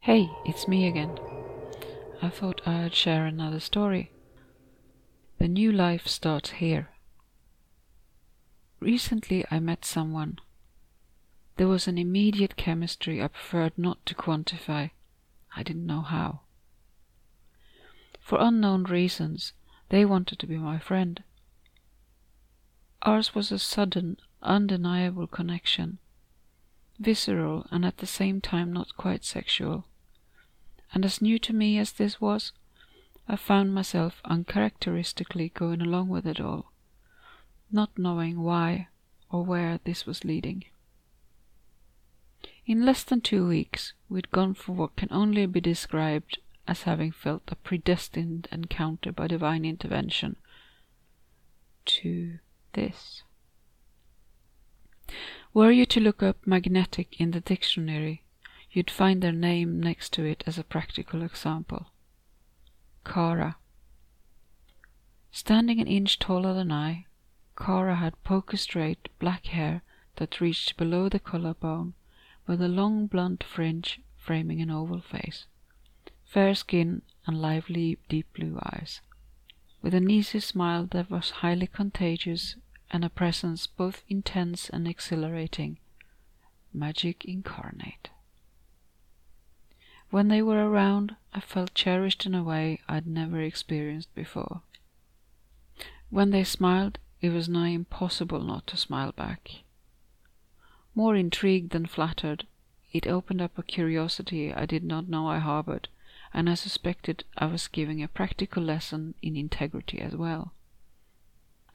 Hey, it's me again. I thought I'd share another story. The new life starts here. Recently I met someone. There was an immediate chemistry I preferred not to quantify. I didn't know how. For unknown reasons, they wanted to be my friend. Ours was a sudden, undeniable connection, visceral and at the same time not quite sexual and as new to me as this was, I found myself uncharacteristically going along with it all, not knowing why or where this was leading. In less than two weeks, we'd gone from what can only be described as having felt a predestined encounter by divine intervention to this. Were you to look up magnetic in the dictionary, you'd find their name next to it as a practical example. Caragh. Standing an inch taller than I, Caragh had poker straight black hair that reached below the collarbone, with a long blunt fringe framing an oval face, fair skin, and lively deep blue eyes, with an easy smile that was highly contagious and a presence both intense and exhilarating. Magic incarnate. When they were around, I felt cherished in a way I'd never experienced before. When they smiled, it was nigh impossible not to smile back. More intrigued than flattered, it opened up a curiosity I did not know I harbored, and I suspected I was giving a practical lesson in integrity as well.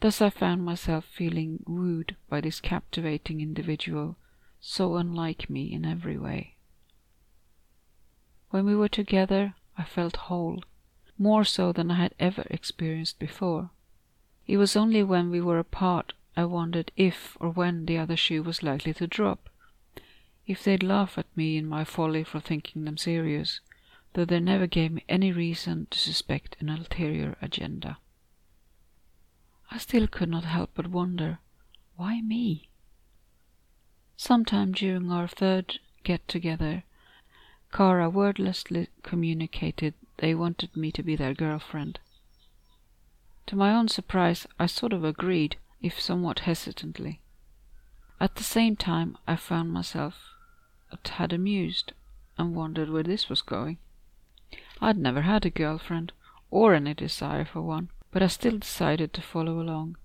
Thus I found myself feeling wooed by this captivating individual, so unlike me in every way. When we were together, I felt whole, more so than I had ever experienced before. It was only when we were apart I wondered if or when the other shoe was likely to drop. If they'd laugh at me in my folly for thinking them serious, though they never gave me any reason to suspect an ulterior agenda. I still could not help but wonder, why me? Sometime during our third get together, Caragh wordlessly communicated they wanted me to be their girlfriend. To my own surprise, I sort of agreed, if somewhat hesitantly. At the same time, I found myself a tad amused and wondered where this was going. I'd never had a girlfriend, or any desire for one, but I still decided to follow along,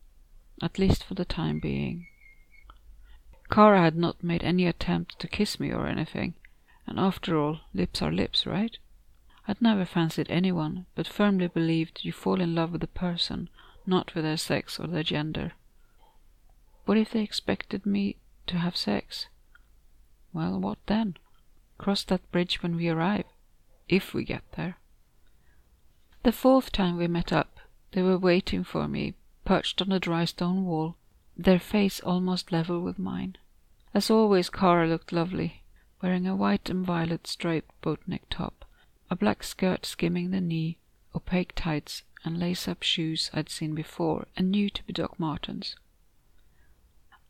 at least for the time being. Caragh had not made any attempt to kiss me or anything, and after all, lips are lips, right? I'd never fancied anyone, but firmly believed you fall in love with a person, not with their sex or their gender. What if they expected me to have sex? Well, what then? Cross that bridge when we arrive, if we get there. The fourth time we met up, they were waiting for me, perched on a dry stone wall, their face almost level with mine. As always, Caragh looked lovely, wearing a white and violet striped boatneck top, a black skirt skimming the knee, opaque tights, and lace-up shoes I'd seen before and knew to be Doc Martens.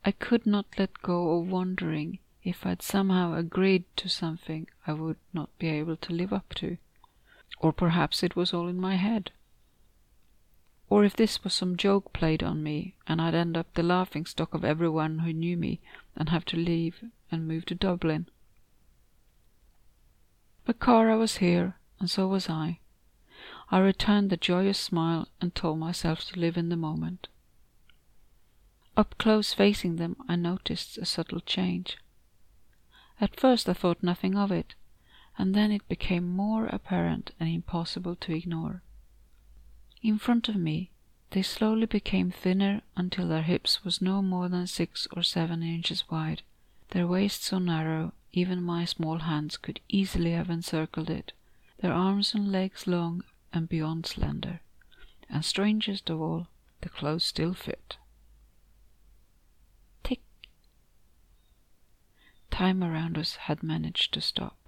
I could not let go of wondering if I'd somehow agreed to something I would not be able to live up to. Or perhaps it was all in my head. Or if this was some joke played on me, and I'd end up the laughing stock of everyone who knew me and have to leave and move to Dublin. But Caragh was here, and so was I. I returned the joyous smile and told myself to live in the moment. Up close facing them, I noticed a subtle change. At first I thought nothing of it, and then it became more apparent and impossible to ignore. In front of me, they slowly became thinner until their hips was no more than six or seven inches wide, their waist so narrow even my small hands could easily have encircled it, their arms and legs long and beyond slender, and strangest of all, the clothes still fit. Tick. Time around us had managed to stop.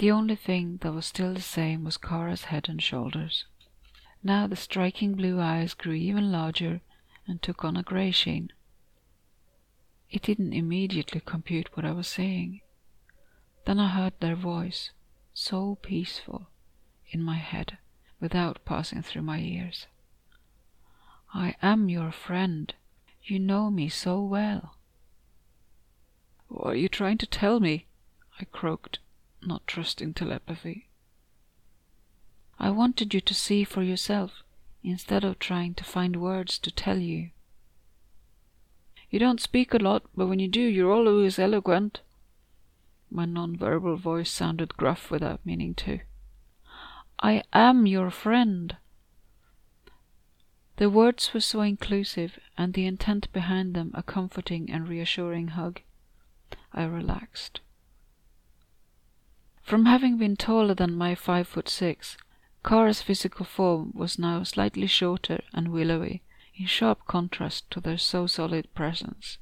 The only thing that was still the same was Caragh's head and shoulders. Now the striking blue eyes grew even larger, and took on a grey sheen. It didn't immediately compute what I was saying. Then I heard their voice, so peaceful, in my head, without passing through my ears. I am your friend. You know me so well. What are you trying to tell me? I croaked, not trusting telepathy. I wanted you to see for yourself, instead of trying to find words to tell you. You don't speak a lot, but when you do, you're always eloquent. My non-verbal voice sounded gruff without meaning to. I am your friend. The words were so inclusive, and the intent behind them a comforting and reassuring hug. I relaxed. From having been taller than my five foot six, Caragh's physical form was now slightly shorter and willowy, in sharp contrast to their so solid presence.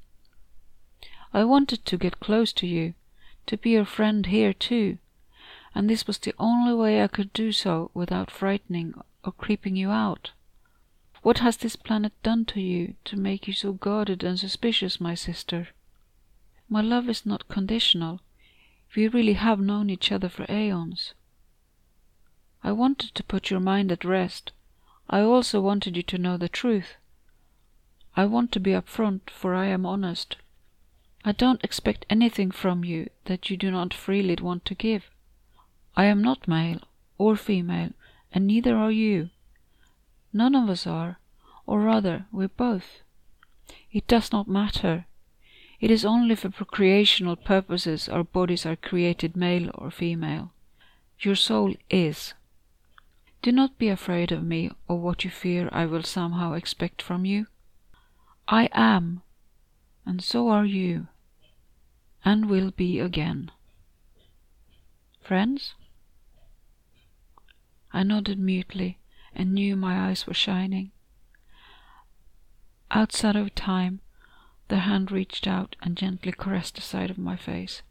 I wanted to get close to you, to be your friend here too, and this was the only way I could do so without frightening or creeping you out. What has this planet done to you to make you so guarded and suspicious, my sister? My love is not conditional. We really have known each other for aeons. I wanted to put your mind at rest. I also wanted you to know the truth. I want to be upfront, for I am honest. I don't expect anything from you that you do not freely want to give. I am not male or female, and neither are you. None of us are, or rather, we're both. It does not matter. It is only for procreational purposes our bodies are created male or female. Your soul is. Do not be afraid of me or what you fear I will somehow expect from you. I am, and so are you, and will be again. Friends? I nodded mutely and knew my eyes were shining. Outside of time, the hand reached out and gently caressed the side of my face.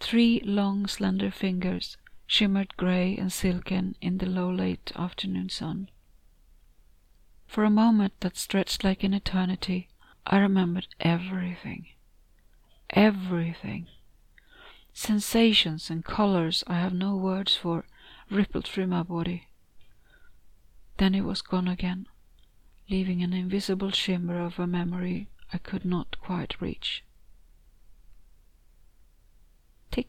Three long, slender fingers shimmered grey and silken in the low late afternoon sun. For a moment that stretched like an eternity, I remembered everything. Everything. Sensations and colors I have no words for rippled through my body. Then it was gone again, leaving an invisible shimmer of a memory I could not quite reach. Tick.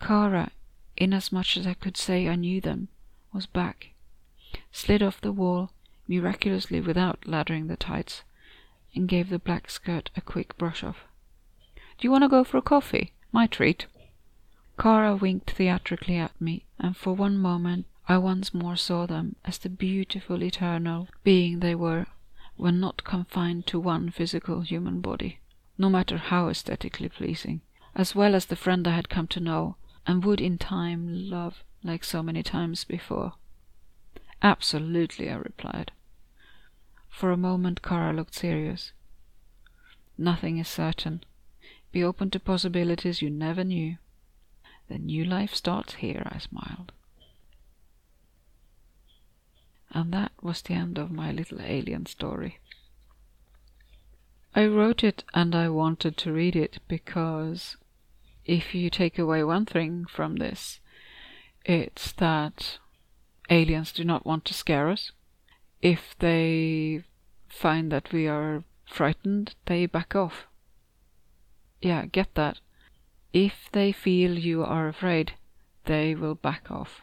Caragh, inasmuch as I could say I knew them, was back, slid off the wall, miraculously without lathering the tights, and gave the black skirt a quick brush off. Do you want to go for a coffee? My treat. Caragh winked theatrically at me, and for one moment I once more saw them as the beautiful eternal being they were when not confined to one physical human body, no matter how aesthetically pleasing, as well as the friend I had come to know and would in time love like so many times before. Absolutely, I replied. For a moment Caragh looked serious. Nothing is certain. Be open to possibilities you never knew. The new life starts here, I smiled. And that was the end of my little alien story. I wrote it and I wanted to read it because if you take away one thing from this, it's that aliens do not want to scare us. If they find that we are frightened, they back off. Yeah, get that. If they feel you are afraid, they will back off.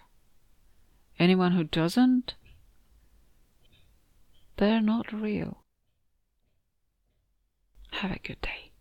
Anyone who doesn't, they're not real. Have a good day.